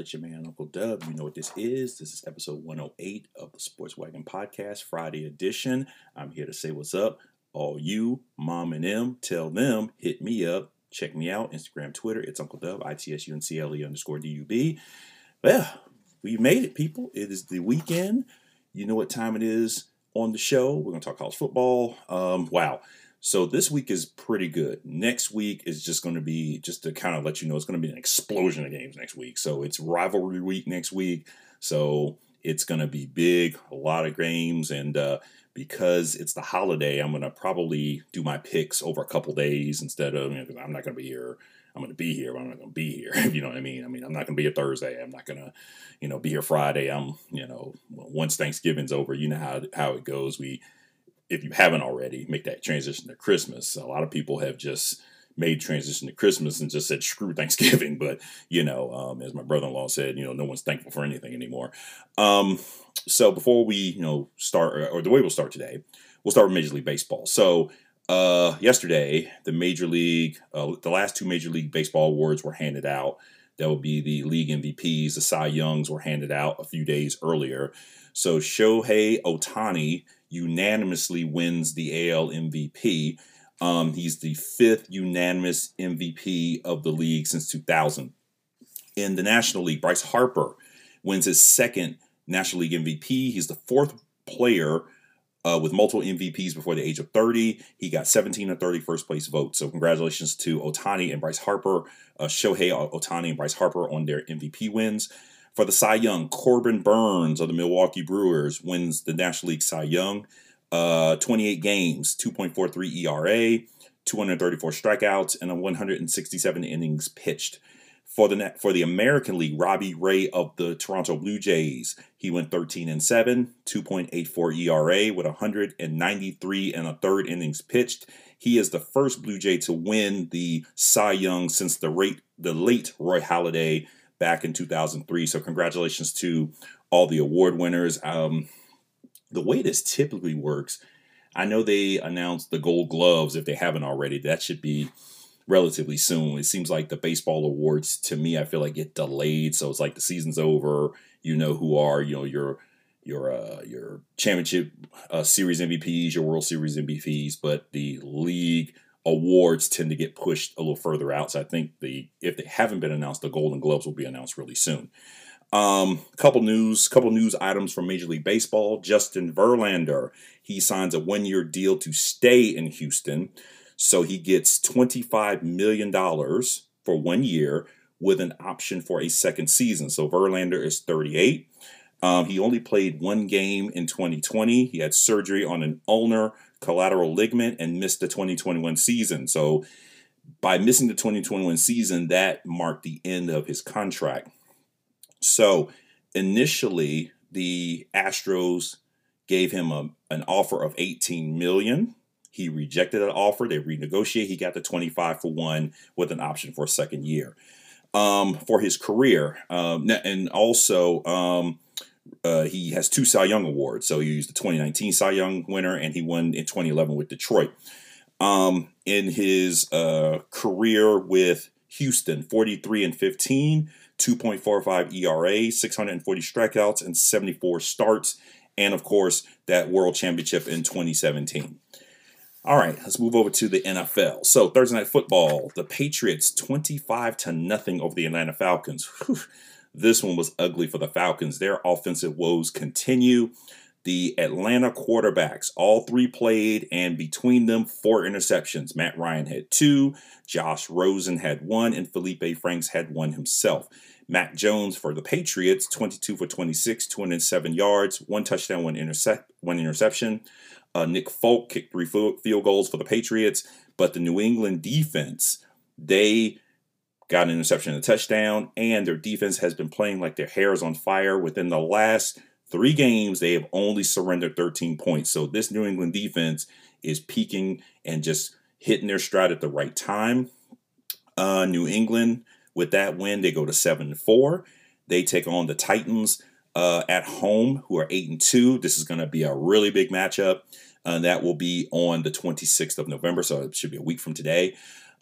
It's your man, Uncle Dub. You know what this is. This is episode 108 of the Sports Wagon Podcast, Friday edition. I'm here to say what's up. All you, mom and them, tell them, hit me up. Check me out, Instagram, Twitter. It's Uncle Dub, I-T-S-U-N-C-L-E underscore D-U-B. Well, we made it, people. It is the weekend. You know what time it is on the show. We're going to talk college football. Um, wow. So this week is pretty good. Next week is just going to be just to kind of let you know it's going to be an explosion of games next week. So it's rivalry week next week. So it's going to be big, a lot of games, and uh, because it's the holiday, I'm going to probably do my picks over a couple days instead of you know, I'm not going to be here. I'm going to be here, but I'm not going to be here. you know what I mean? I mean, I'm not going to be here Thursday. I'm not going to, you know, be here Friday. I'm, you know, once Thanksgiving's over, you know how how it goes. We if you haven't already, make that transition to Christmas. A lot of people have just made transition to Christmas and just said screw Thanksgiving. But you know, um, as my brother-in-law said, you know, no one's thankful for anything anymore. Um, so before we, you know, start or the way we'll start today, we'll start with Major League Baseball. So uh, yesterday, the Major League, uh, the last two Major League Baseball awards were handed out. That would be the league MVPs. The Cy Youngs were handed out a few days earlier. So Shohei Ohtani unanimously wins the AL MVP. Um, he's the fifth unanimous MVP of the league since 2000. In the National League, Bryce Harper wins his second National League MVP. He's the fourth player uh, with multiple MVPs before the age of 30. He got 17 of 30 first place votes. So, congratulations to Ohtani and Bryce Harper, uh, Shohei Ohtani and Bryce Harper on their MVP wins. For the Cy Young, Corbin Burnes of the Milwaukee Brewers wins the National League Cy Young. Uh, 28 games, 2.43 ERA, 234 strikeouts, and a 167 innings pitched. For the for the American League, Robbie Ray of the Toronto Blue Jays, he went 13 and 7, 2.84 ERA with 193 and a third innings pitched. He is the first Blue Jay to win the Cy Young since the rate the late Roy Halladay back in 2003. So congratulations to all the award winners. Um, the way this typically works, I know they announced the Gold Gloves if they haven't already. That should be relatively soon. It seems like the baseball awards to me, I feel like get delayed. So it's like the season's over. You know who are you know your your uh, your championship uh, series MVPs, your World Series MVPs, but the league awards tend to get pushed a little further out. So I think the if they haven't been announced, the Golden Gloves will be announced really soon. Um, couple news, couple news items from Major League Baseball. Justin Verlander he signs a one-year deal to stay in Houston, so he gets twenty-five million dollars for one year with an option for a second season. So Verlander is thirty-eight. Um, he only played one game in 2020. He had surgery on an ulnar collateral ligament and missed the 2021 season. So, by missing the 2021 season, that marked the end of his contract. So, initially, the Astros gave him a, an offer of 18 million. He rejected that offer. They renegotiated. He got the 25 for one with an option for a second year. Um, for his career, um, and also um, uh, he has two Cy Young awards. So he was the 2019 Cy Young winner, and he won in 2011 with Detroit. Um, in his uh, career with Houston, 43 and 15, 2.45 ERA, 640 strikeouts, and 74 starts, and of course that World Championship in 2017. All right, let's move over to the NFL. So Thursday night football, the Patriots 25 to nothing over the Atlanta Falcons. Whew this one was ugly for the Falcons. Their offensive woes continue. The Atlanta quarterbacks, all three played, and between them, four interceptions. Matt Ryan had two, Josh Rosen had one, and Felipe Franks had one himself. Mac Jones for the Patriots, 22 for 26, 207 yards, one touchdown, one, intercept, one interception. Uh, Nick Folk kicked three field goals for the Patriots, but the New England defense, they got an interception and a touchdown, and their defense has been playing like their hair is on fire. Within the last three games, they have only surrendered 13 points. So this New England defense is peaking and just hitting their stride at the right time. Uh, New England, with that win, they go to 7 4. They take on the Titans uh, at home, who are 8 and 2. This is going to be a really big matchup. Uh, that will be on the 26th of November, so it should be a week from today.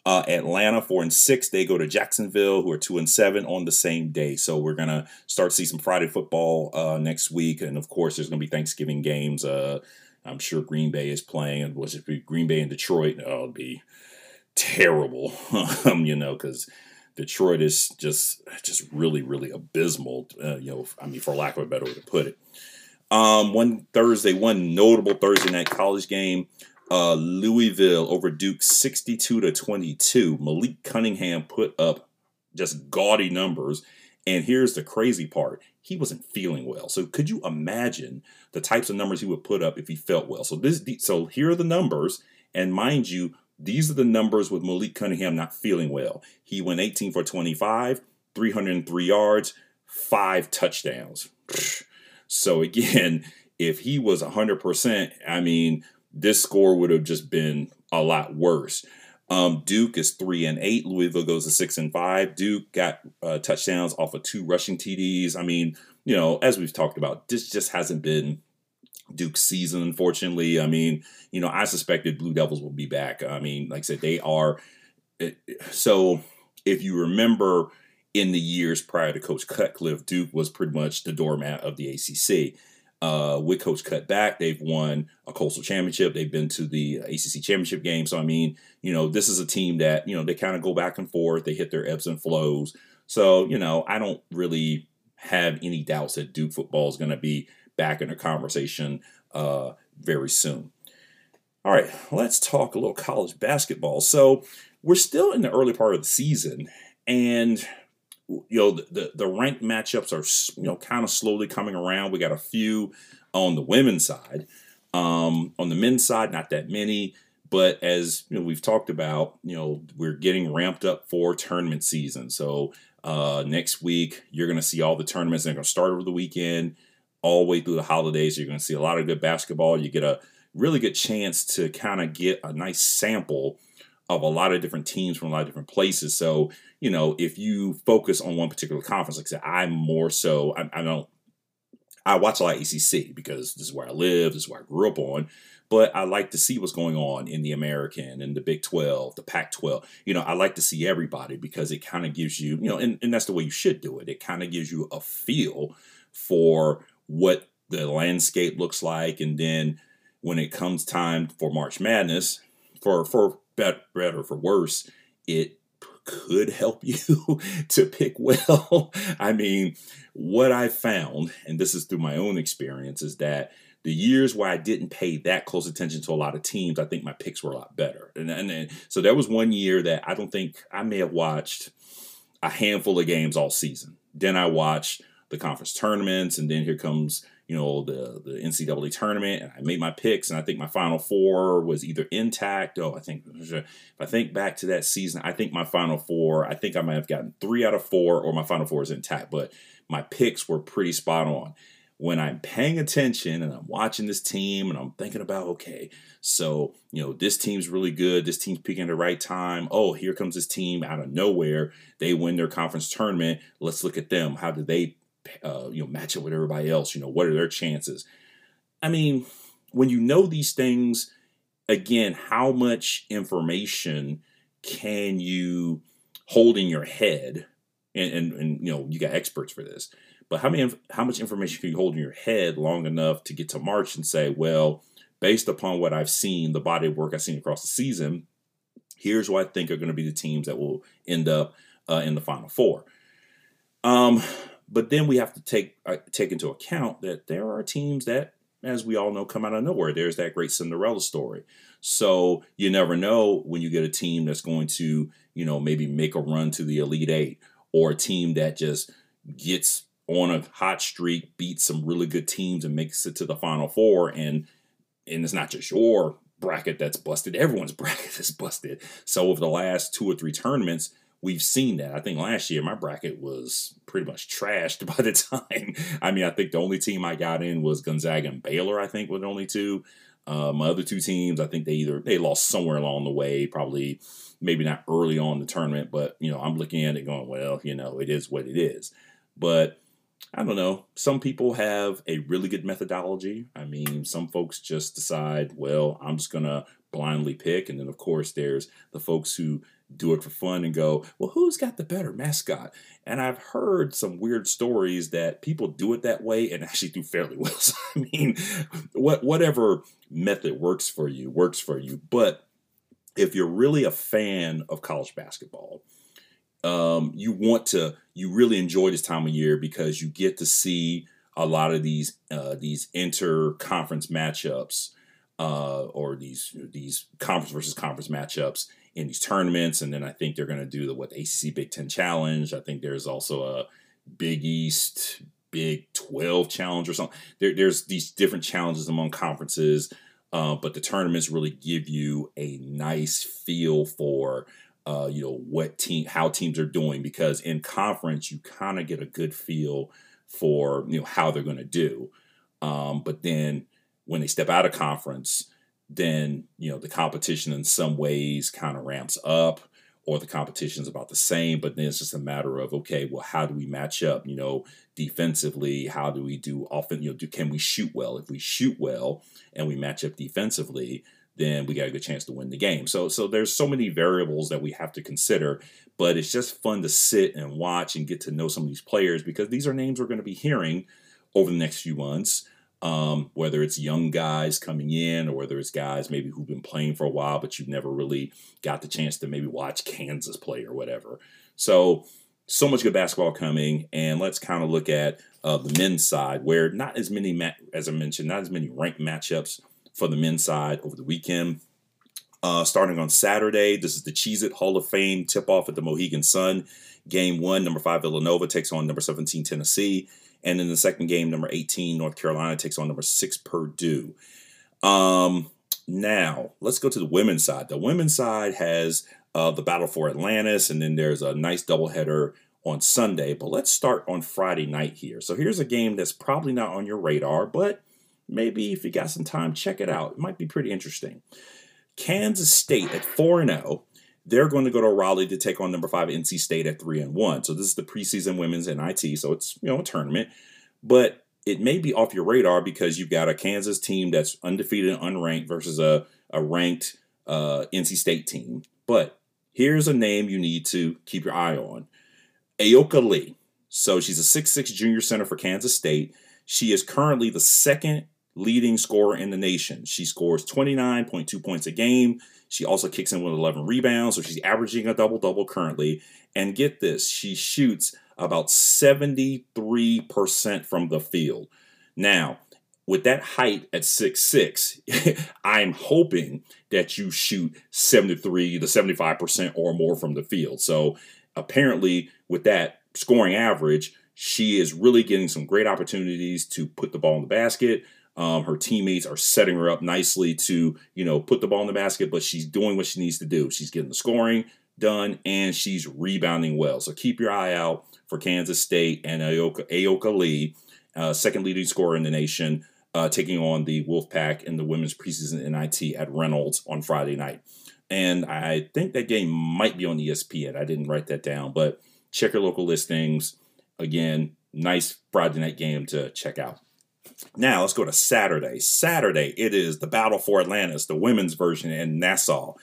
Uh, Atlanta four and six. They go to Jacksonville, who are two and seven on the same day. So we're gonna start see some Friday football uh, next week, and of course, there's gonna be Thanksgiving games. Uh, I'm sure Green Bay is playing. Was it Green Bay and Detroit? Oh, it'll be terrible, um, you know, because Detroit is just just really really abysmal. Uh, you know, I mean, for lack of a better way to put it. Um, one Thursday, one notable Thursday night college game. Uh, Louisville over Duke 62 to 22. Malik Cunningham put up just gaudy numbers. And here's the crazy part he wasn't feeling well. So could you imagine the types of numbers he would put up if he felt well? So this so here are the numbers. And mind you, these are the numbers with Malik Cunningham not feeling well. He went 18 for 25, 303 yards, five touchdowns. So again, if he was 100%, I mean, this score would have just been a lot worse. Um, Duke is three and eight. Louisville goes to six and five. Duke got uh, touchdowns off of two rushing TDs. I mean, you know, as we've talked about, this just hasn't been Duke's season, unfortunately. I mean, you know, I suspected Blue Devils will be back. I mean, like I said, they are. So if you remember in the years prior to Coach Cutcliffe, Duke was pretty much the doormat of the ACC. Uh, with Coach Cutcliffe, they've won a Coastal Championship. They've been to the ACC Championship game. So, I mean, you know, this is a team that, you know, they kind of go back and forth. They hit their ebbs and flows. So, you know, I don't really have any doubts that Duke football is going to be back in the conversation uh, very soon. All right, let's talk a little college basketball. So, we're still in the early part of the season, and you know the the ranked matchups are you know kind of slowly coming around. We got a few on the women's side. Um, on the men's side, not that many. But as you know, we've talked about, you know, we're getting ramped up for tournament season. So uh, next week, you're going to see all the tournaments. They're going to start over the weekend, all the way through the holidays. You're going to see a lot of good basketball. You get a really good chance to kind of get a nice sample of a lot of different teams from a lot of different places. So, you know, if you focus on one particular conference, like I said, I'm more so, I, I don't, I watch a lot of ACC because this is where I live, this is where I grew up on. But I like to see what's going on in the American and the Big 12, the Pac 12. You know, I like to see everybody because it kind of gives you, you know, and, and that's the way you should do it. It kind of gives you a feel for what the landscape looks like. And then when it comes time for March Madness, for, for better for worse, it could help you to pick well. I mean, what I found, and this is through my own experience, is that the years where I didn't pay that close attention to a lot of teams, I think my picks were a lot better. And, and, and so there was one year that I don't think I may have watched a handful of games all season. Then I watched the conference tournaments, and then here comes you know the the NCAA tournament, and I made my picks, and I think my Final Four was either intact. Oh, I think if I think back to that season, I think my Final Four, I think I might have gotten three out of four, or my Final Four is intact, but my picks were pretty spot on. When I'm paying attention and I'm watching this team and I'm thinking about, okay, so you know this team's really good, this team's peaking at the right time. Oh, here comes this team out of nowhere. They win their conference tournament. Let's look at them. How do they uh, you know, match up with everybody else. You know, what are their chances? I mean, when you know these things, again, how much information can you hold in your head? And, and, and you know, you got experts for this, but how many how much information can you hold in your head long enough to get to March and say, well, based upon what I've seen, the body of work I've seen across the season, here's what I think are going to be the teams that will end up uh, in the Final Four. Um, but then we have to take uh, take into account that there are teams that, as we all know, come out of nowhere. There's that great Cinderella story. So you never know when you get a team that's going to, you know, maybe make a run to the Elite Eight, or a team that just gets on a hot streak, beats some really good teams, and makes it to the Final Four. And and it's not just your bracket that's busted; everyone's bracket is busted. So over the last two or three tournaments, we've seen that. I think last year my bracket was pretty much trashed by the time. I mean, I think the only team I got in was Gonzaga and Baylor. I think were the only two. Uh, my other two teams, I think they either they lost somewhere along the way, probably maybe not early on the tournament, but you know I'm looking at it going, well, you know, it is what it is. But I don't know. Some people have a really good methodology. I mean, some folks just decide, well, I'm just gonna blindly pick, and then of course there's the folks who do it for fun and go, well, who's got the better mascot? And I've heard some weird stories that people do it that way and actually do fairly well. So, I mean, what whatever method works for you works for you. But if you're really a fan of college basketball, um, you want to, you really enjoy this time of year because you get to see a lot of these uh, these inter conference matchups uh, or these these conference versus conference matchups in these tournaments, and then I think they're going to do the what the ACC Big Ten Challenge. I think there's also a Big East Big Twelve Challenge or something. There, there's these different challenges among conferences, uh, but the tournaments really give you a nice feel for. Uh, you know what team, how teams are doing, because in conference you kind of get a good feel for you know how they're going to do. Um, but then when they step out of conference, then you know the competition in some ways kind of ramps up or the competition is about the same but then it's just a matter of okay well how do we match up you know defensively? How do we do often you know do can we shoot well? If we shoot well and we match up defensively then we got a good chance to win the game. So so there's so many variables that we have to consider but it's just fun to sit and watch and get to know some of these players because these are names we're going to be hearing over the next few months um, whether it's young guys coming in or whether it's guys maybe who've been playing for a while, but you've never really got the chance to maybe watch Kansas play or whatever. So, so much good basketball coming, and let's kind of look at uh, the men's side, where not as many, ma- as I mentioned, not as many ranked matchups for the men's side over the weekend. Uh, starting on Saturday, this is the Cheez It Hall of Fame tip off at the Mohegan Sun. Game one, number five Villanova takes on number 17 Tennessee. And in the second game, number 18, North Carolina takes on number six, Purdue. Um, now, let's go to the women's side. The women's side has uh, the battle for Atlantis, and then there's a nice doubleheader on Sunday. But let's start on Friday night here. So here's a game that's probably not on your radar, but maybe if you got some time, check it out. It might be pretty interesting. Kansas State at 4 0 they're going to go to Raleigh to take on number five NC State at three and one. So this is the preseason women's NIT, so it's you know a tournament, but it may be off your radar because you've got a Kansas team that's undefeated and unranked versus a a ranked uh, NC State team. But here's a name you need to keep your eye on: Ayoka Lee. So she's a six-six junior center for Kansas State. She is currently the second leading scorer in the nation. She scores 29.2 points a game. She also kicks in with 11 rebounds, so she's averaging a double double currently. And get this, she shoots about 73% from the field. Now, with that height at six six, I'm hoping that you shoot 73 to 75% or more from the field. So apparently, with that scoring average, she is really getting some great opportunities to put the ball in the basket, um, her teammates are setting her up nicely to, you know, put the ball in the basket, but she's doing what she needs to do. She's getting the scoring done and she's rebounding well. So keep your eye out for Kansas State and Ayoka, Ayoka Lee, uh, second leading scorer in the nation, uh, taking on the Wolfpack in the women's preseason NIT at Reynolds on Friday night. And I think that game might be on ESPN. I didn't write that down, but check your local listings. Again, nice Friday night game to check out. Now let's go to Saturday. Saturday, it is the Battle for Atlantis, the women's version in Nassau.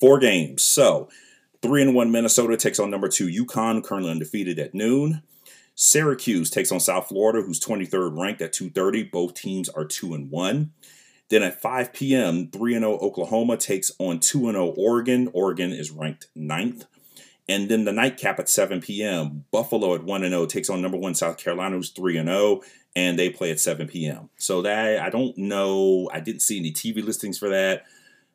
Four games. So three and one Minnesota takes on number two UConn, currently undefeated at noon. Syracuse takes on South Florida, who's 23rd ranked at 2:30. Both teams are two and one. Then at 5 p.m., 3 0 Oklahoma takes on 2 0 Oregon. Oregon is ranked ninth. And then the nightcap at 7 p.m., Buffalo at 1 0 takes on number one South Carolina, who's 3 0 and they play at 7 p.m. So that I don't know. I didn't see any TV listings for that.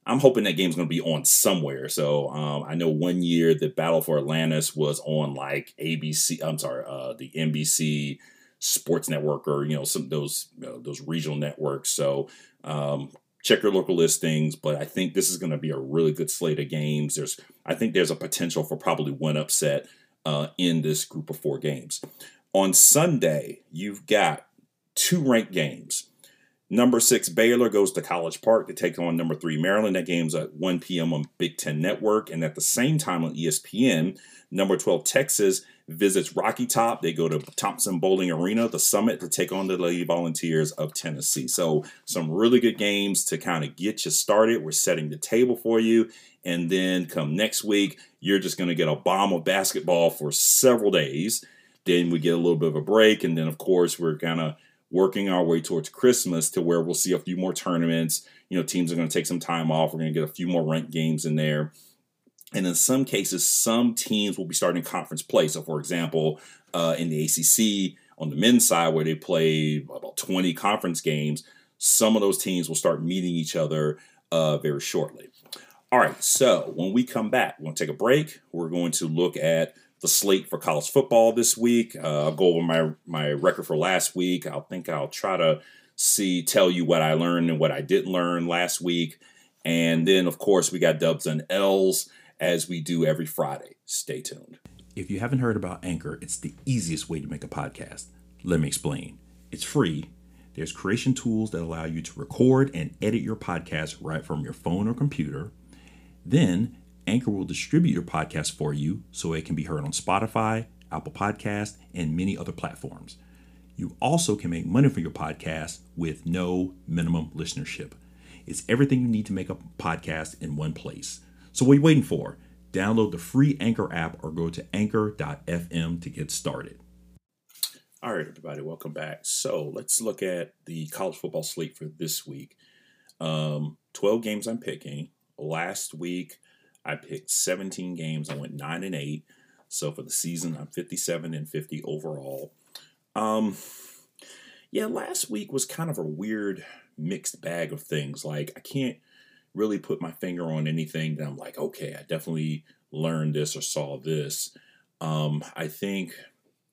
I'm hoping that game's going to be on somewhere. So um, I know one year the Battle for Atlantis was on like ABC. I'm sorry, uh, the NBC Sports Network or you know some those you know, those regional networks. So um, check your local listings. But I think this is going to be a really good slate of games. There's I think there's a potential for probably one upset uh, in this group of four games. On Sunday, you've got two ranked games. Number six, Baylor goes to College Park to take on number three, Maryland. That game's at 1 p.m. on Big Ten Network. And at the same time on ESPN, number 12, Texas visits Rocky Top. They go to Thompson Boling Arena, the summit, to take on the Lady Volunteers of Tennessee. So, some really good games to kind of get you started. We're setting the table for you. And then come next week, you're just going to get a bomb of basketball for several days. Then we get a little bit of a break. And then, of course, we're kind of working our way towards Christmas to where we'll see a few more tournaments. You know, teams are going to take some time off. We're going to get a few more ranked games in there. And in some cases, some teams will be starting conference play. So, for example, uh, in the ACC on the men's side, where they play about 20 conference games, some of those teams will start meeting each other uh, very shortly. All right, so when we come back, we're going to take a break. We're going to look at the slate for college football this week. Uh, I'll go over my my record for last week. I'll think I'll try to see tell you what I learned and what I didn't learn last week. And then, of course, we got dubs and L's as we do every Friday. Stay tuned. If you haven't heard about Anchor, it's the easiest way to make a podcast. Let me explain. It's free. There's creation tools that allow you to record and edit your podcast right from your phone or computer. Then, Anchor will distribute your podcast for you so it can be heard on Spotify, Apple Podcast, and many other platforms. You also can make money from your podcast with no minimum listenership. It's everything you need to make a podcast in one place. So what are you waiting for? Download the free Anchor app or go to anchor.fm to get started. All right, everybody, welcome back. So let's look at the college football slate for this week. Um, 12 games I'm picking. Last week, I picked 17 games. I went 9 and 8. So for the season, I'm 57 and 50 overall. Um, yeah, last week was kind of a weird mixed bag of things. Like, I can't really put my finger on anything that I'm like, okay, I definitely learned this or saw this. Um, I think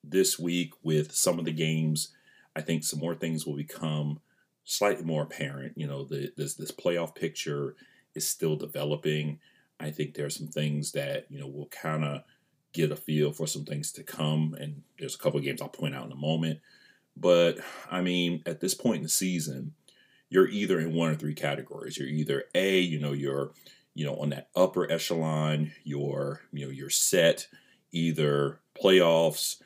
this week with some of the games, I think some more things will become slightly more apparent. You know, the, this this playoff picture is still developing. I think there are some things that you know will kind of get a feel for some things to come, and there's a couple of games I'll point out in a moment. But I mean, at this point in the season, you're either in one or three categories. You're either A, you know, you're, you know, on that upper echelon, you're, you know, you're set either playoffs,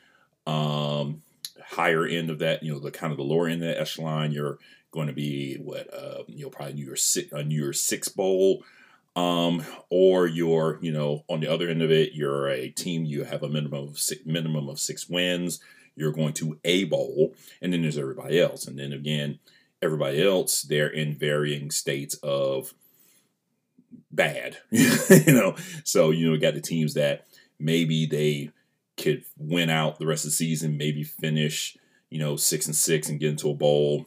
um, higher end of that, you know, the kind of the lower end of that echelon, you're going to be what, uh, you know, probably New Year's six, a New Year's Six bowl, um, or you're, you know, on the other end of it, you're a team you have a minimum of six, minimum of six wins. You're going to a bowl, and then there's everybody else, and then again, everybody else, they're in varying states of bad. you know, so you know, got the teams that maybe they could win out the rest of the season, maybe finish, you know, six and six and get into a bowl.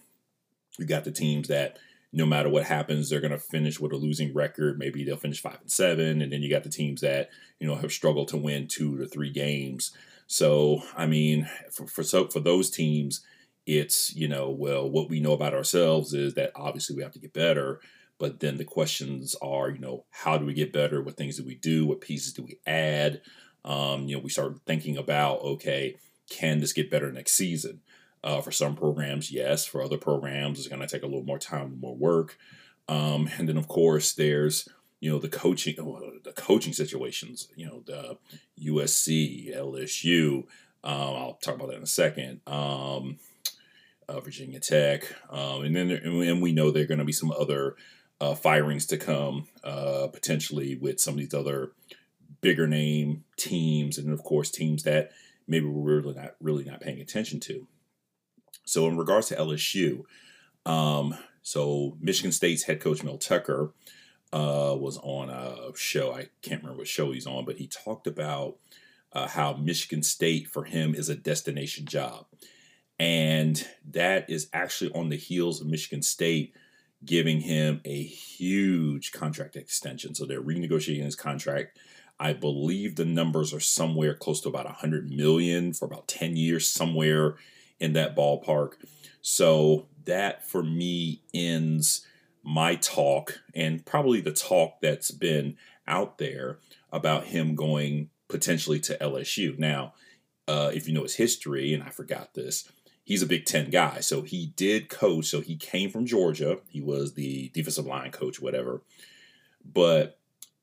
We got the teams that no matter what happens, they're going to finish with a losing record. Maybe they'll finish five and seven, and then you got the teams that you know have struggled to win two to three games. So, I mean, for for so for those teams, it's you know well what we know about ourselves is that obviously we have to get better but then the questions are you know how do we get better what things do we do what pieces do we add um, you know we start thinking about okay can this get better next season uh, for some programs yes for other programs it's going to take a little more time more work um, and then of course there's you know the coaching the coaching situations you know the usc lsu um, i'll talk about that in a second um, uh, Virginia Tech, um, and then and we know there are going to be some other uh, firings to come, uh, potentially with some of these other bigger name teams, and of course teams that maybe we're really not really not paying attention to. So in regards to LSU, um, so Michigan State's head coach Mel Tucker uh, was on a show. I can't remember what show he's on, but he talked about uh, how Michigan State for him is a destination job. And that is actually on the heels of Michigan State giving him a huge contract extension. So they're renegotiating his contract. I believe the numbers are somewhere close to about 100 million for about 10 years, somewhere in that ballpark. So that for me ends my talk and probably the talk that's been out there about him going potentially to LSU. Now, uh, if you know his history, and I forgot this, he's a Big Ten guy. So he did coach. So he came from Georgia. He was the defensive line coach, whatever. But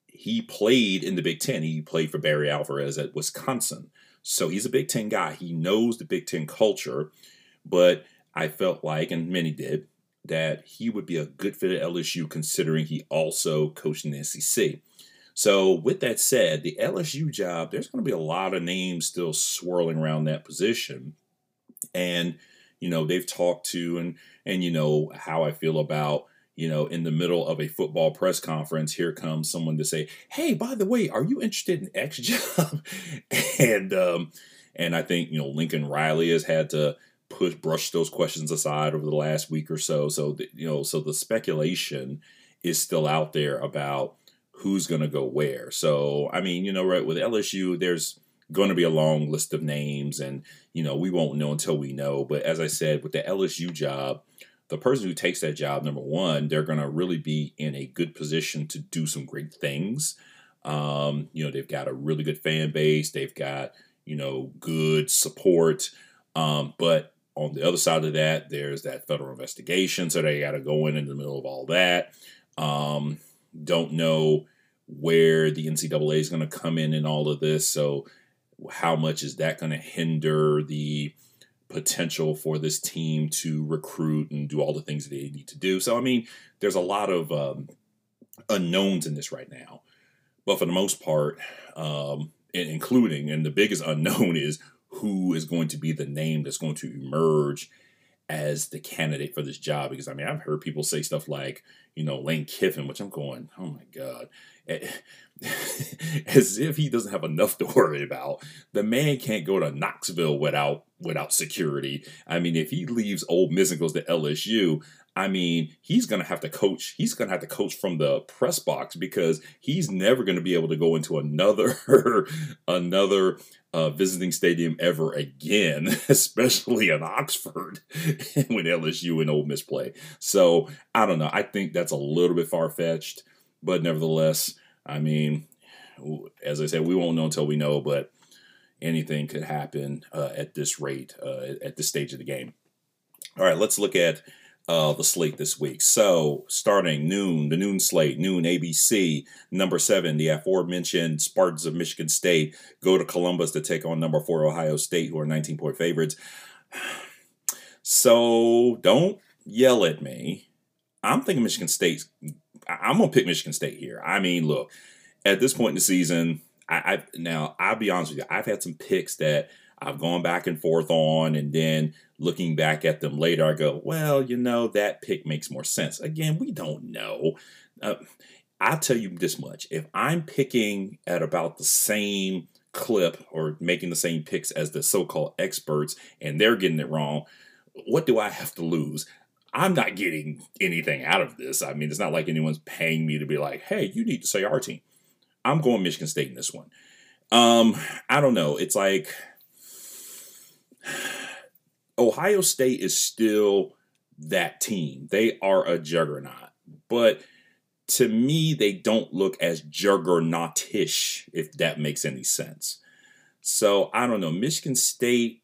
he played in the Big Ten. He played for Barry Alvarez at Wisconsin. So he's a Big Ten guy. He knows the Big Ten culture, but I felt like, and many did, that he would be a good fit at LSU considering he also coached in the SEC. So, with that said, the LSU job, there's going to be a lot of names still swirling around that position. And, you know, they've talked to, and, and, you know, how I feel about, you know, in the middle of a football press conference, here comes someone to say, Hey, by the way, are you interested in X job? and, um, and I think, you know, Lincoln Riley has had to, push brush those questions aside over the last week or so. So the, you know, so the speculation is still out there about who's going to go where. So I mean, you know, right with LSU, there's going to be a long list of names, and you know, we won't know until we know. But as I said, with the LSU job. The person who takes that job, number one, they're going to really be in a good position to do some great things. Um, you know, they've got a really good fan base. They've got, you know, good support. Um, but on the other side of that, there's that federal investigation, so they got to go in in the middle of all that. Um, don't know where the NCAA is going to come in in all of this. So, how much is that going to hinder the potential for this team to recruit and do all the things that they need to do? So, I mean, there's a lot of um, unknowns in this right now. But for the most part, um, including, and the biggest unknown is who is going to be the name that's going to emerge as the candidate for this job. Because I mean, I've heard people say stuff like, you know, Lane Kiffin, which I'm going, oh my God. As if he doesn't have enough to worry about. The man can't go to Knoxville without without security. I mean, if he leaves Ole Miss and goes to LSU, I mean, he's going to have to coach. He's going to have to coach from the press box because he's never going to be able to go into another another uh, visiting stadium ever again, especially in Oxford when LSU and Ole Miss play. So I don't know. I think that's a little bit far fetched, but nevertheless, I mean, as I said, we won't know until we know. But anything could happen uh, at this rate, uh, at this stage of the game. All right, let's look at uh, the slate this week. So, starting noon, the noon slate, noon ABC, number seven, the aforementioned Spartans of Michigan State go to Columbus to take on number four Ohio State, who are 19 point favorites. So, don't yell at me. I'm thinking Michigan State. I'm gonna pick Michigan State here. I mean, look, at this point in the season, I, I now I'll be honest with you. I've had some picks that I've gone back and forth on, and then looking back at them later, I go, well, you know, that pick makes more sense. Again, we don't know. Uh, I'll tell you this much. If I'm picking at about the same clip or making the same picks as the so called experts and they're getting it wrong, what do I have to lose? I'm not getting anything out of this. I mean, it's not like anyone's paying me to be like, hey, you need to say our team. I'm going Michigan State in this one. Um, I don't know. It's like Ohio State is still that team. They are a juggernaut. But to me, they don't look as juggernautish, if that makes any sense. So I don't know. Michigan State,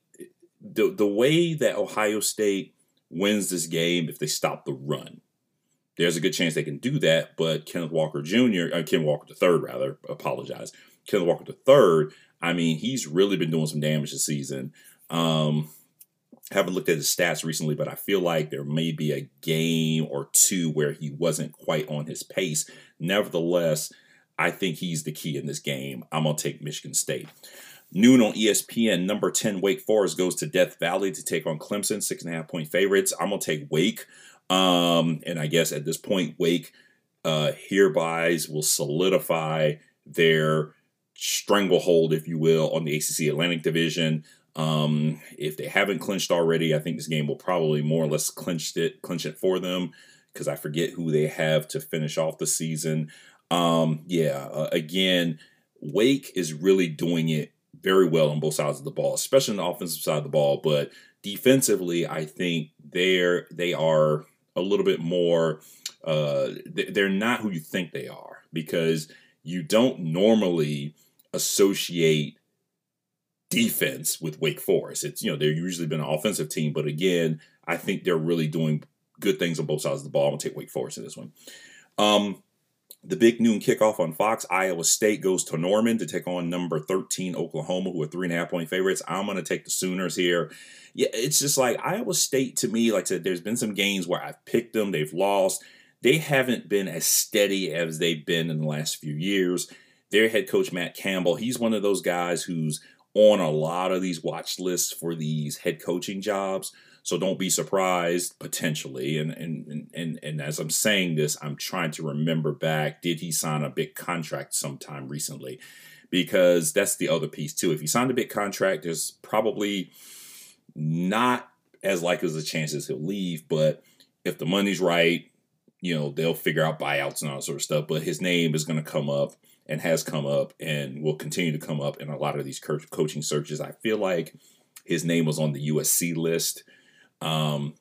the, the way that Ohio State wins this game, if they stop the run, there's a good chance they can do that. But Kenneth Walker Jr., uh, Ken Walker III, rather, apologize. Kenneth Walker III, I mean, he's really been doing some damage this season. Um, haven't looked at his stats recently, but I feel like there may be a game or two where he wasn't quite on his pace. Nevertheless, I think he's the key in this game. I'm going to take Michigan State. Noon on ESPN, number 10, Wake Forest goes to Death Valley to take on Clemson, six and a half point favorites. I'm going to take Wake. Um, and I guess at this point, Wake uh, hereby will solidify their stranglehold, if you will, on the ACC Atlantic Division. Um, if they haven't clinched already, I think this game will probably more or less clinch it, clinch it for them because I forget who they have to finish off the season. Um, yeah, uh, again, Wake is really doing it very well on both sides of the ball, especially on the offensive side of the ball. But defensively, I think they're they are a little bit more. Uh, they're not who you think they are because you don't normally associate defense with Wake Forest. It's you know they're usually been an offensive team, but again, I think they're really doing good things on both sides of the ball. I'm gonna take Wake Forest in this one. Um, The big noon kickoff on Fox, Iowa State goes to Norman to take on number 13 Oklahoma, who are three and a half point favorites. I'm going to take the Sooners here. Yeah, it's just like Iowa State to me, like I said, there's been some games where I've picked them, they've lost. They haven't been as steady as they've been in the last few years. Their head coach, Matt Campbell, he's one of those guys who's on a lot of these watch lists for these head coaching jobs. So don't be surprised potentially. And and and and as I'm saying this, I'm trying to remember back. Did he sign a big contract sometime recently? Because that's the other piece too. If he signed a big contract, there's probably not as likely as the chances he'll leave. But if the money's right, you know they'll figure out buyouts and all that sort of stuff. But his name is going to come up and has come up and will continue to come up in a lot of these coaching searches. I feel like his name was on the USC list um,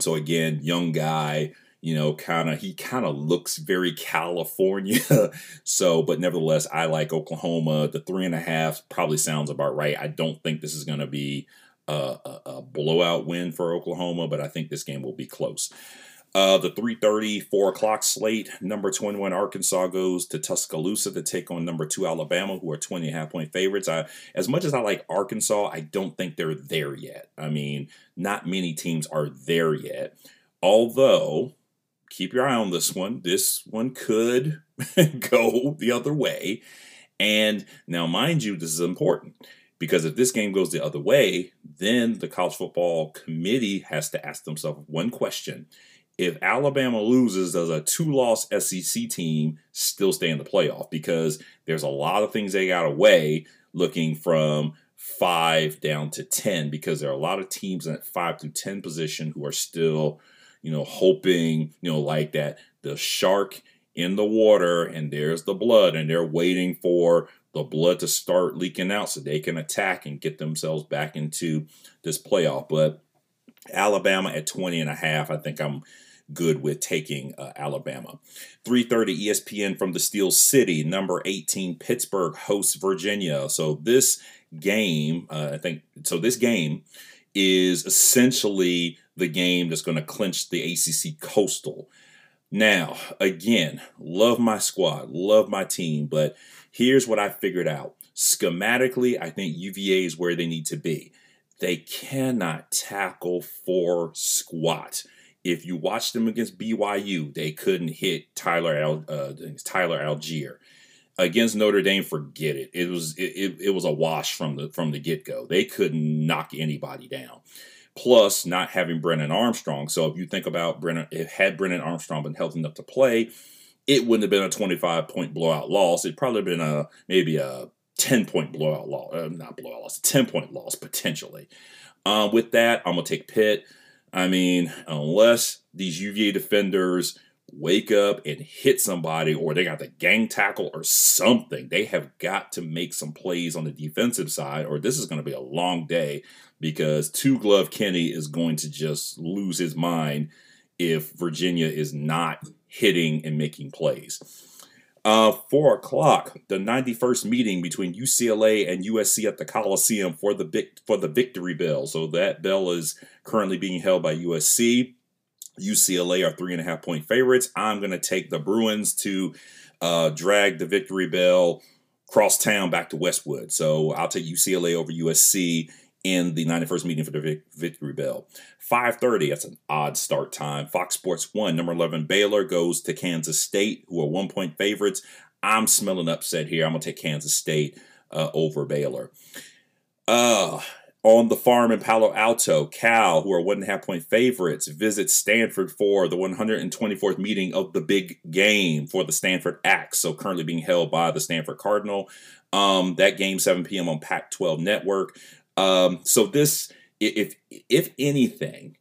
so again, young guy, you know, kind of he kind of looks very California. so, but nevertheless, I like Oklahoma. The three and a half probably sounds about right. I don't think this is going to be a, a, a blowout win for Oklahoma, but I think this game will be close. Uh, the 3.30, 4 o'clock slate, number 21 Arkansas goes to Tuscaloosa to take on number 2 Alabama, who are 20 and a half point favorites. I, as much as I like Arkansas, I don't think they're there yet. I mean, not many teams are there yet. Although, keep your eye on this one. This one could go the other way. And now, mind you, this is important because if this game goes the other way, then the college football committee has to ask themselves one question if Alabama loses, does a two loss SEC team still stay in the playoff? Because there's a lot of things they got weigh looking from five down to 10, because there are a lot of teams in that five through 10 position who are still, you know, hoping, you know, like that the shark in the water and there's the blood and they're waiting for the blood to start leaking out so they can attack and get themselves back into this playoff. But Alabama at 20 and a half, I think I'm good with taking uh, Alabama. 3:30 ESPN from the Steel City, number 18 Pittsburgh hosts Virginia. So this game, uh, I think so this game is essentially the game that's going to clinch the ACC Coastal. Now, again, love my squad, love my team, but here's what I figured out. Schematically, I think UVA is where they need to be. They cannot tackle for squat if you watch them against BYU, they couldn't hit Tyler Al, uh, Tyler Allgeier. Against Notre Dame, forget it. It was it, it, it was a wash from the from the get go. They couldn't knock anybody down. Plus, not having Brennan Armstrong. So if you think about Brennan, had Brennan Armstrong been healthy enough to play, it wouldn't have been a 25 point blowout loss. It'd probably been a maybe a 10 point blowout loss, uh, not blowout loss, 10 point loss potentially. Uh, with that, I'm gonna take Pitt. I mean, unless these UVA defenders wake up and hit somebody or they got the gang tackle or something, they have got to make some plays on the defensive side or this is going to be a long day because Two Glove Kenny is going to just lose his mind if Virginia is not hitting and making plays. Uh, four o'clock, the 91st meeting between UCLA and USC at the Coliseum for the big for the victory bell. So that bell is currently being held by USC. UCLA are three and a half point favorites. I'm going to take the Bruins to uh, drag the victory bell cross town back to Westwood. So I'll take UCLA over USC in the 91st meeting for the victory bell. 5:30, that's an odd start time. Fox Sports 1, number 11 Baylor goes to Kansas State, who are one point favorites. I'm smelling upset here. I'm going to take Kansas State uh, over Baylor. Uh, on the farm in Palo Alto, Cal, who are one and a half point favorites, visit Stanford for the 124th meeting of the big game for the Stanford Axe. So currently being held by the Stanford Cardinal. Um, that game 7 p.m. on Pac-12 Network. Um, so this, if if anything,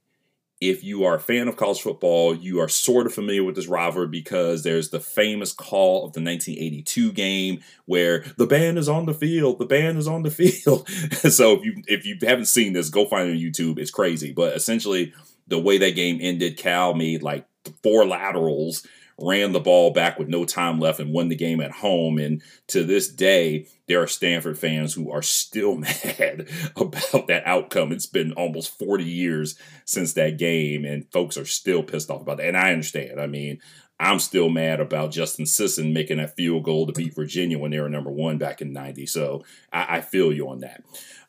if you are a fan of college football, you are sort of familiar with this rivalry because there's the famous call of the 1982 game where the band is on the field, the band is on the field. so if you if you haven't seen this, go find it on YouTube. It's crazy, but essentially the way that game ended, Cal made like four laterals ran the ball back with no time left and won the game at home. And to this day, there are Stanford fans who are still mad about that outcome. It's been almost 40 years since that game, and folks are still pissed off about that. And I understand. I mean, I'm still mad about Justin Sisson making that field goal to beat Virginia when they were number one back in '90. So I, I feel you on that.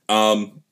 Um,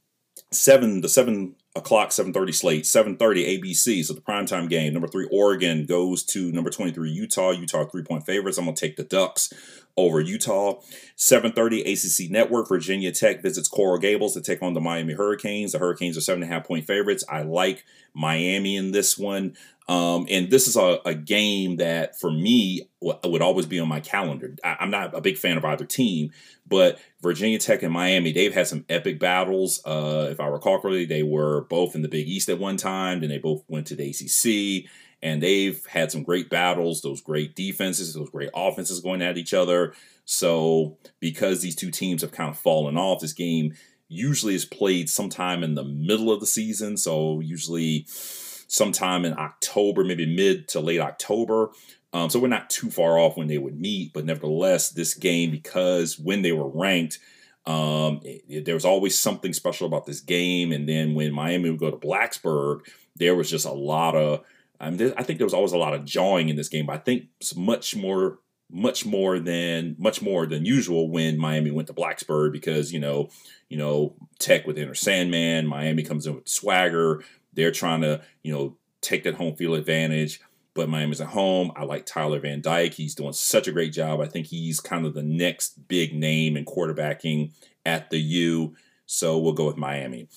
seven the seven o'clock 7.30 slate 7.30 abc so the primetime game. Number three oregon goes to number 23 utah. Utah three point favorites. I'm gonna take the ducks over utah. 7.30 acc network virginia tech visits coral gables to take on the miami hurricanes. The hurricanes are seven and a half point favorites. I like miami in this one. Um, and this is a, a, game that for me would always be on my calendar. I, am not a big fan of either team, but Virginia Tech and Miami, they've had some epic battles. Uh, if I recall correctly, they were both in the Big East at one time, then they both went to the ACC, and they've had some great battles, those great defenses, those great offenses going at each other. So, because these two teams have kind of fallen off, this game usually is played sometime in the middle of the season. So, usually sometime in October, maybe mid to late October. Um, so we're not too far off when they would meet, but nevertheless, this game, because when they were ranked, um, it, it, there was always something special about this game. And then when Miami would go to Blacksburg, there was just a lot of, I, mean, I think there was always a lot of jawing in this game. But I think it's much more, much more than much more than usual when Miami went to Blacksburg because you know, you know, Tech with Enter Sandman, Miami comes in with swagger. They're trying to, you know, take that home field advantage. But Miami's at home. I like Tyler Van Dyke. He's doing such a great job. I think he's kind of the next big name in quarterbacking at the U. So we'll go with Miami.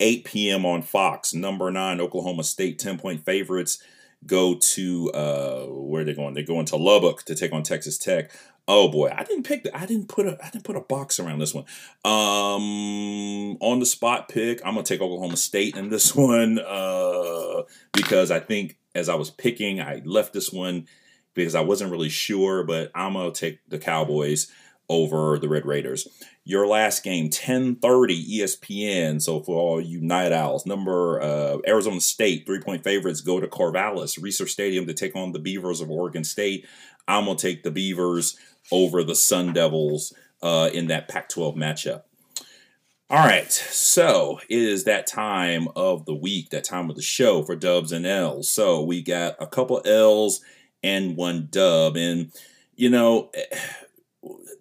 8 p.m. on Fox. Number nine, Oklahoma State, 10 point favorites go to uh where are they going? They're going to Lubbock to take on Texas Tech. Oh boy, I didn't pick. The, I didn't put a. I didn't put a box around this one. Um, on the spot pick, I'm gonna take Oklahoma State in this one uh, because I think as I was picking, I left this one because I wasn't really sure, but I'm gonna take the Cowboys over the Red Raiders. Your last game, 10:30 ESPN. So for all you night owls, number uh, Arizona State three point favorites go to Corvallis Reser Stadium to take on the Beavers of Oregon State. I'm gonna take the Beavers over the Sun Devils uh, in that Pac 12 matchup. All right, so it is that time of the week, that time of the show for dubs and L's. So we got a couple L's and one dub. And, you know,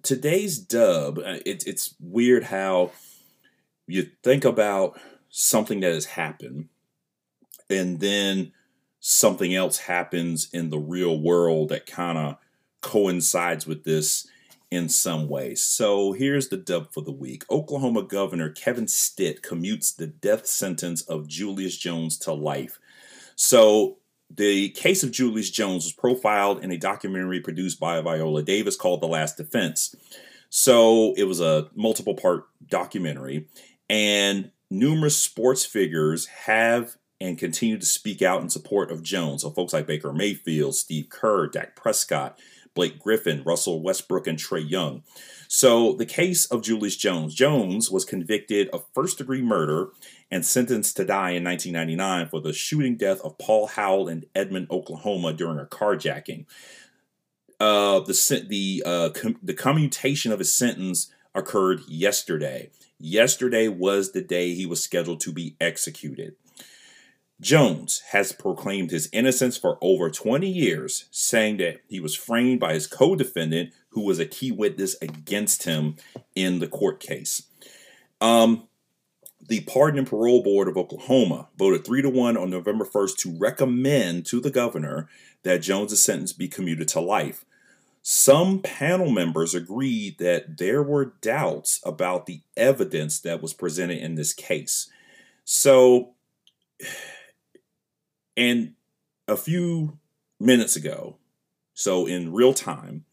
today's dub, uh, it, it's weird how you think about something that has happened and then something else happens in the real world that kind of coincides with this in some way. So here's the dub for the week Oklahoma Governor Kevin Stitt commutes the death sentence of Julius Jones to life. So the case of Julius Jones was profiled in a documentary produced by Viola Davis called The Last Defense. So it was a multiple part documentary, and numerous sports figures have and continue to speak out in support of Jones. So folks like Baker Mayfield, Steve Kerr, Dak Prescott, Blake Griffin, Russell Westbrook, and Trae Young. So, the case of Julius Jones. Jones was convicted of first degree murder and sentenced to die in 1999 for the shooting death of Paul Howell in Edmond, Oklahoma during a carjacking. Uh, the the uh, com- the commutation of his sentence occurred yesterday. Yesterday was the day he was scheduled to be executed. Jones has proclaimed his innocence for over 20 years, saying that he was framed by his co defendant, who was a key witness against him in the court case. Um, the Pardon and Parole Board of Oklahoma voted 3 to 1 on November 1st to recommend to the governor that Jones' sentence be commuted to life. Some panel members agreed that there were doubts about the evidence that was presented in this case. So, and a few minutes ago, so in real time,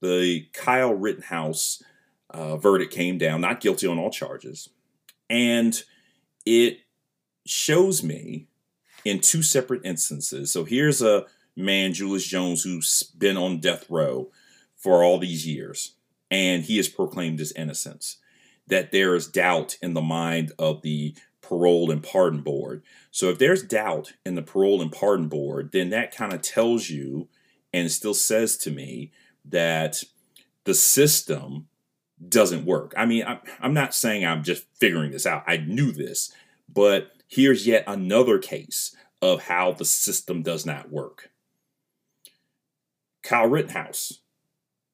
the Kyle Rittenhouse uh, verdict came down, not guilty on all charges. And it shows me in two separate instances. So here's a man, Julius Jones, who's been on death row for all these years, and he has proclaimed his innocence. That there is doubt in the mind of the parole and pardon board. So if there's doubt in the parole and pardon board, then that kind of tells you and still says to me that the system doesn't work. I mean, I'm not saying I'm just figuring this out. I knew this, but here's yet another case of how the system does not work. Kyle Rittenhouse,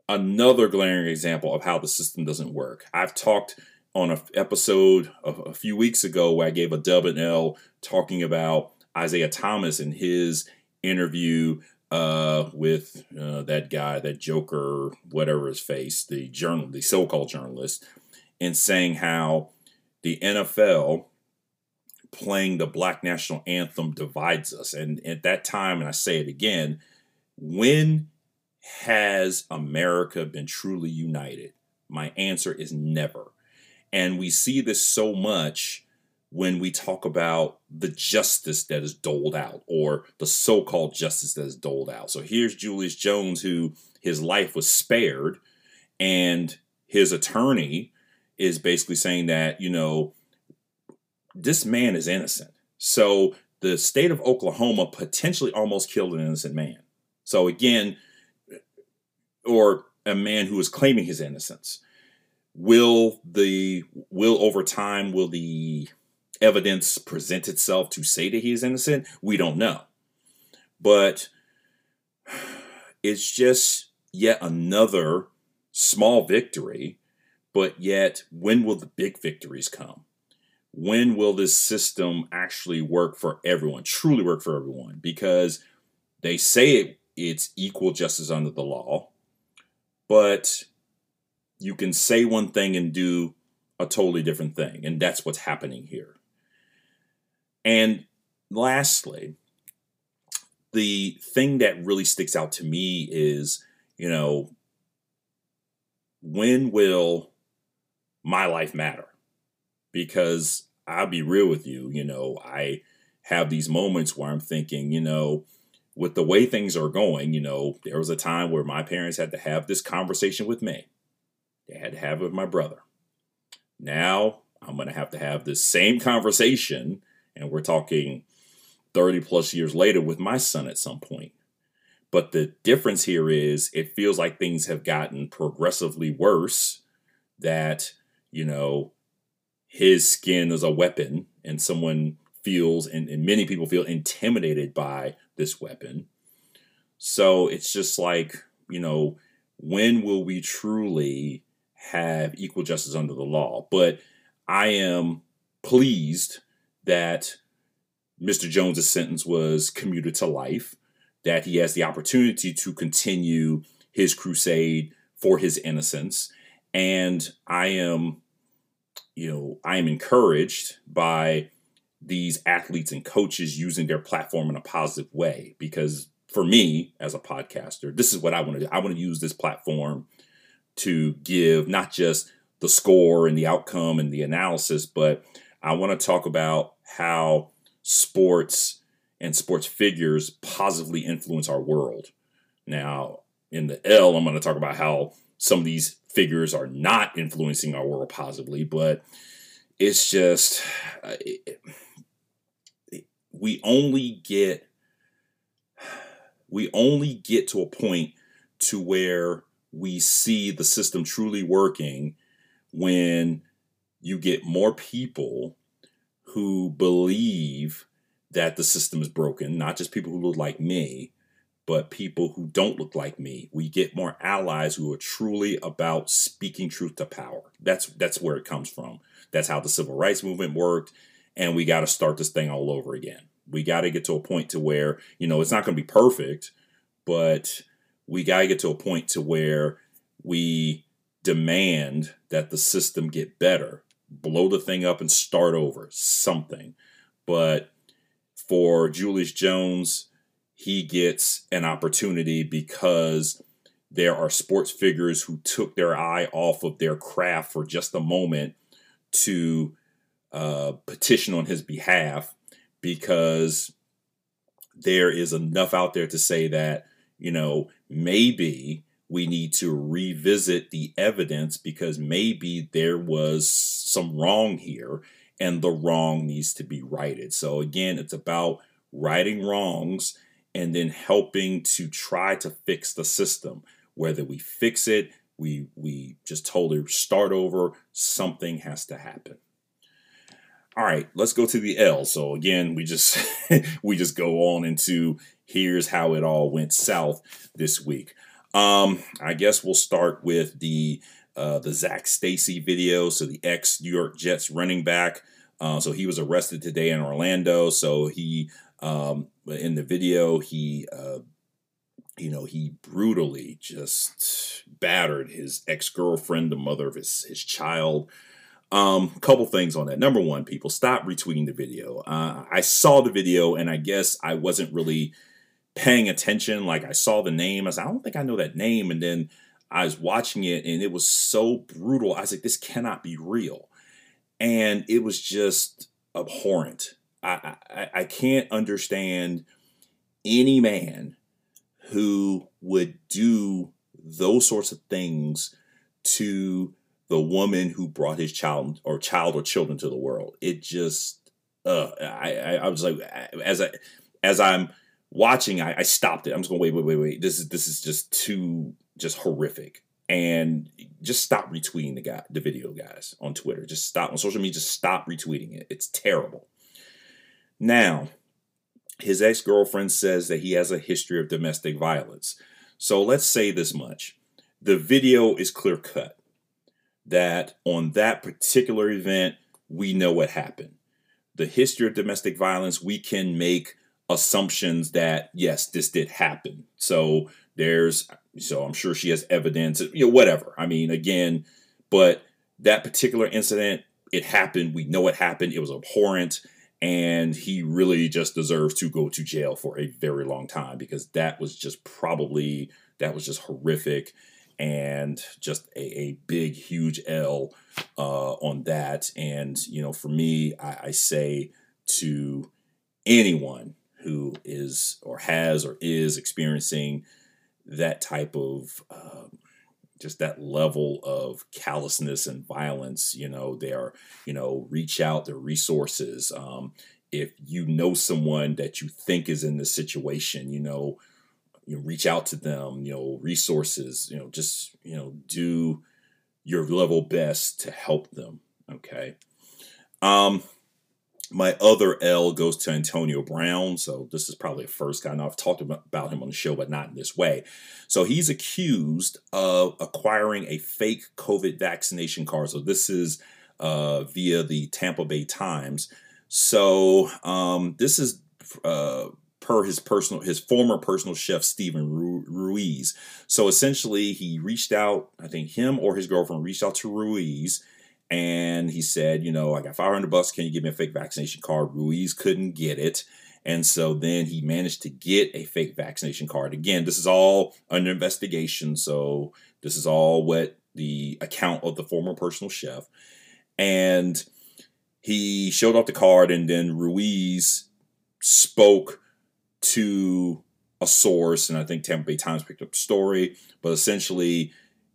another glaring example of how the system doesn't work. I've talked on an episode a few weeks ago where I gave a dub and L talking about Isaiah Thomas and his interview uh, with uh, that guy, that Joker, whatever his face, the journal, the so-called journalist, and saying how the NFL playing the Black National Anthem divides us. And at that time, and I say it again, when has America been truly united? My answer is never. And we see this so much when we talk about the justice that is doled out or the so called justice that is doled out. So here's Julius Jones, who his life was spared, and his attorney is basically saying that, you know, this man is innocent. So the state of Oklahoma potentially almost killed an innocent man. So again, or a man who is claiming his innocence. Will the will over time will the evidence present itself to say that he is innocent? We don't know. But it's just yet another small victory, but yet when will the big victories come? When will this system actually work for everyone, truly work for everyone? Because they say it, it's equal justice under the law, but you can say one thing and do a totally different thing. And that's what's happening here. And lastly, the thing that really sticks out to me is, you know, when will my life matter? Because I'll be real with you, you know, I have these moments where I'm thinking, you know, with the way things are going, you know, there was a time where my parents had to have this conversation with me. They had to have it with my brother. Now I'm going to have to have this same conversation and we're talking 30 plus years later with my son at some point. But the difference here is it feels like things have gotten progressively worse, that, you know, his skin is a weapon and someone feels, and, and many people feel intimidated by this weapon. So it's just like, you know, when will we truly have equal justice under the law? But I am pleased that Mr. Jones's sentence was commuted to life, that he has the opportunity to continue his crusade for his innocence. And I am, you know, I am encouraged by these athletes and coaches using their platform in a positive way because for me as a podcaster, this is what I want to do. I want to use this platform to give not just the score and the outcome and the analysis, but I want to talk about how sports and sports figures positively influence our world. Now, in the L, I'm going to talk about how some of these figures are not influencing our world positively, but it's just uh, it, we only get we only get to a point to where we see the system truly working when you get more people who believe that the system is broken, not just people who look like me, but people who don't look like me. We get more allies who are truly about speaking truth to power. That's that's where it comes from. That's how the civil rights movement worked, and we got to start this thing all over again. We got to get to a point to where, you know, it's not going to be perfect, but we got to get to a point to where we demand that the system get better blow the thing up and start over, something. But for Julius Jones, he gets an opportunity because there are sports figures who took their eye off of their craft for just a moment to uh, petition on his behalf because there is enough out there to say that, you know, maybe we need to revisit the evidence because maybe there was some wrong here and the wrong needs to be righted. So, again, it's about righting wrongs and then helping to try to fix the system. Whether we fix it, we, we just totally start over, something has to happen. all right, let's go to the L. So again, we just we just go on into here's how it all went south this week. Um, I guess we'll start with the uh, the Zac Stacy video. So the ex New York Jets running back. Uh, so he was arrested today in Orlando. So he um, in the video he uh, you know he brutally just battered his ex girlfriend, the mother of his his child. Um, couple things on that. Number one, people stop retweeting the video. Uh, I saw the video and I guess I wasn't really paying attention. Like I saw the name, I was like, I don't think I know that name, and then I was watching it and it was so brutal. I was like, this cannot be real. And it was just abhorrent. I, I, I can't understand any man who would do those sorts of things to the woman who brought his child or child or children to the world. It just, uh, I, I, I was like, as I, as I'm watching, I, I stopped it. I'm just going, wait, wait, wait, wait. This is, this is just too just horrific. And just stop retweeting the guy, the video, guys, on Twitter. Just stop on social media. Just stop retweeting it. It's terrible. Now, his ex girlfriend says that he has a history of domestic violence. So let's say this much: the video is clear cut. That on that particular event, we know what happened. The history of domestic violence, we can make assumptions that yes, this did happen. So there's so I'm sure she has evidence, you know, whatever. I mean, again, but that particular incident, it happened. We know it happened. It was abhorrent. And he really just deserves to go to jail for a very long time because that was just probably, that was just horrific and just a, a big, huge L uh, on that. And, you know, for me, I, I say to anyone who is or has or is experiencing that type of um, just that level of callousness and violence you know they are you know reach out their resources. Um, if you know someone that you think is in this situation you know you reach out to them you know resources you know just you know do your level best to help them okay? Um my other L goes to Antonio Brown. So this is probably a first guy. Now I've talked about him on the show, but not in this way. So he's accused of acquiring a fake COVID vaccination card. So this is uh, via the Tampa Bay Times. So um, this is uh, per his personal, his former personal chef Steven Ruiz. So essentially, he reached out. I think him or his girlfriend reached out to Ruiz and he said, you know, I got 500 bucks. Can you give me a fake vaccination card? Ruiz couldn't get it. And so then he managed to get a fake vaccination card. Again, this is all under investigation. So this is all what the account of the former personal chef. And he showed off the card, and then Ruiz spoke to a source, and I think Tampa Bay Times picked up the story. But essentially,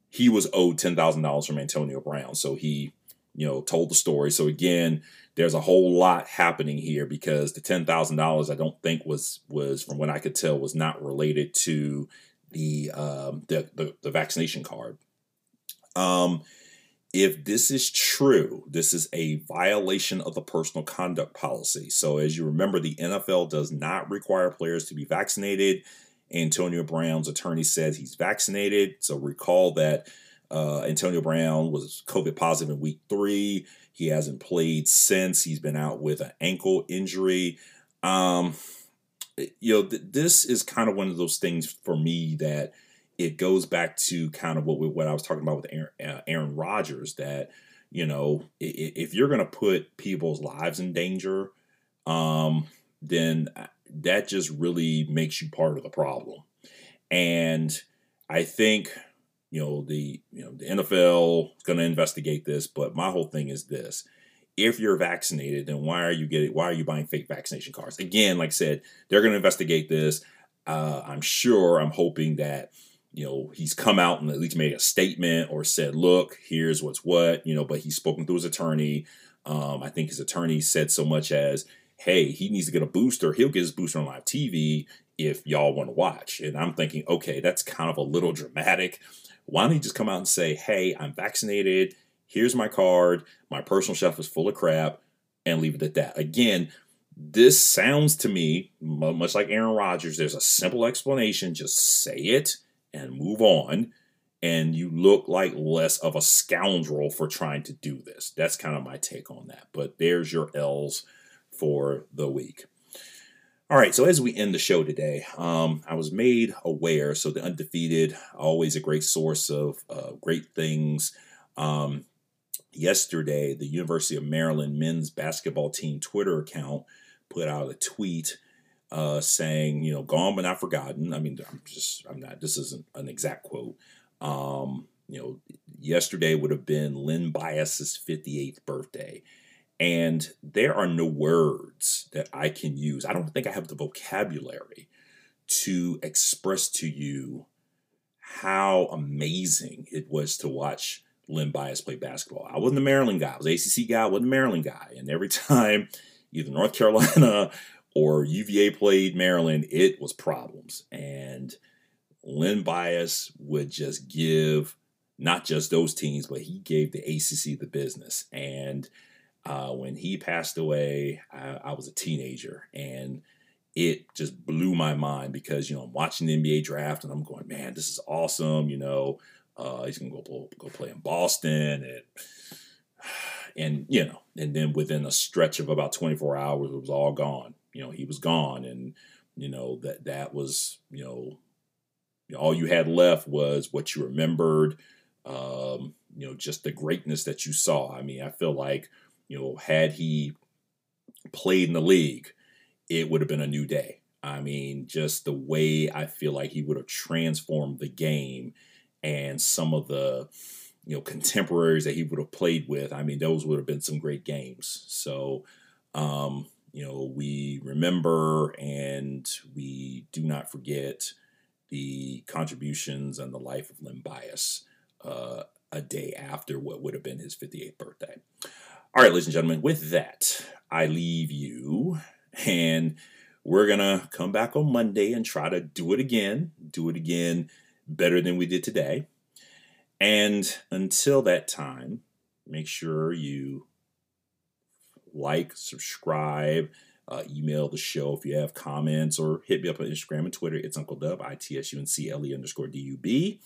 he was owed ten thousand dollars from Antonio Brown, so he you know, told the story. So again, there's a whole lot happening here because the ten thousand dollars I don't think was was from what I could tell was not related to the um, the, the, the vaccination card. Um, if this is true, this is a violation of the personal conduct policy. So as you remember, the NFL does not require players to be vaccinated. Antonio Brown's attorney says he's vaccinated. So recall that uh, Antonio Brown was COVID positive in week three. He hasn't played since. He's been out with an ankle injury. Um, you know, th- this is kind of one of those things for me that it goes back to kind of what we, what I was talking about with Aaron, uh, Aaron Rodgers. That you know, if, if you're going to put people's lives in danger, um, then uh, that just really makes you part of the problem. And I think you know the you know the NFL is going to investigate this, but my whole thing is this: if you're vaccinated, then why are you getting why are you buying fake vaccination cards? Again, like I said, they're going to investigate this. Uh, I'm sure. I'm hoping that you know he's come out and at least made a statement or said, "Look, here's what's what." You know, but he's spoken to his attorney. Um, I think his attorney said so much as, "Hey, he needs to get a booster. He'll get his booster on live TV." if y'all want to watch. And I'm thinking, okay, that's kind of a little dramatic. Why don't you just come out and say, hey, I'm vaccinated. Here's my card. My personal chef is full of crap. and leave it at that. Again, this sounds to me much like Aaron Rodgers. There's a simple explanation. Just say it and move on. And you look like less of a scoundrel for trying to do this. That's kind of my take on that. But there's your L's for the week. All right, so as we end the show today, um, I was made aware. So the undefeated, always a great source of uh, great things. Um, yesterday, the University of Maryland men's basketball team Twitter account put out a tweet uh, saying, you know, gone but not forgotten. I mean, I'm just, I'm not. This isn't an exact quote. Um, you know, yesterday would have been Len Bias's 58th birthday. And there are no words that I can use. I don't think I have the vocabulary to express to you how amazing it was to watch Len Bias play basketball. I wasn't a Maryland guy. I was an ACC guy. I wasn't a Maryland guy. And every time either North Carolina or UVA played Maryland, it was problems. And Len Bias would just give not just those teams, but he gave the ACC the business. And uh, when he passed away, I, I, was a teenager, and it just blew my mind because you know I'm watching the NBA draft and I'm going, man, this is awesome. You know, uh, he's gonna go go play in Boston, and and you know, and then within a stretch of about 24 hours, it was all gone. You know, he was gone, and you know that that was you know, all you had left was what you remembered. Um, you know, just the greatness that you saw. I mean, I feel like you know, had he played in the league, it would have been a new day. I mean, just the way I feel like he would have transformed the game and some of the, you know, contemporaries that he would have played with. I mean, those would have been some great games. So, um, you know, we remember and we do not forget the contributions and the life of Len Bias uh, a day after what would have been his 58th birthday. All right, ladies and gentlemen, with that, I leave you and we're going to come back on Monday and try to do it again, do it again better than we did today. And until that time, make sure you like, subscribe, uh, email the show if you have comments, or hit me up on Instagram and Twitter. It's Uncle Dub, I T S U N C L E underscore D U B.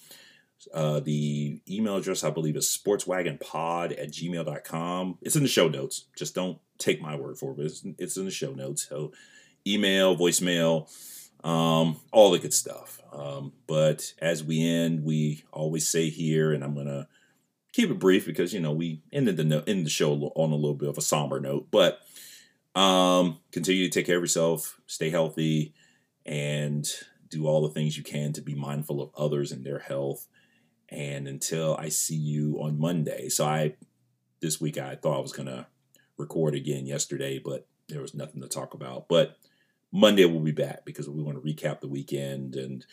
Uh, the email address, I believe, is sportswagonpod at gmail.com. It's in the show notes. Just don't take my word for it. It's, it's in the show notes. So, email, voicemail, um, all the good stuff. Um, but as we end, we always say here, and I'm going to keep it brief because, you know, we ended the, no- end the show on a little bit of a somber note. But um, continue to take care of yourself, stay healthy, and do all the things you can to be mindful of others and their health and until I see you on Monday. So I this week I thought I was gonna record again yesterday, but there was nothing to talk about. But Monday we'll be back because we want to recap the weekend and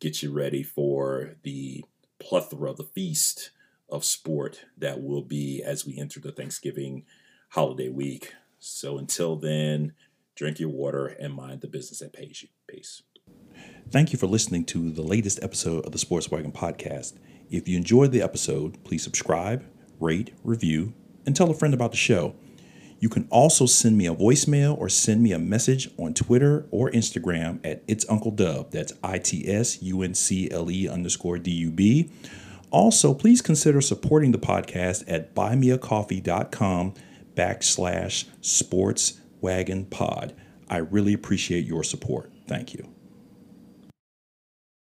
get you ready for the plethora, the feast of sport that will be as we enter the Thanksgiving holiday week. So until then, drink your water and mind the business that pays you. Peace. Thank you for listening to the latest episode of the Sports Wagon Podcast. If you enjoyed the episode, please subscribe, rate, review, and tell a friend about the show. You can also send me a voicemail or send me a message on Twitter or Instagram at It's Uncle Dub. That's I T S U N C L E underscore D U B. Also, please consider supporting the podcast at buymeacoffee.com backslash sports wagon pod. I really appreciate your support. Thank you.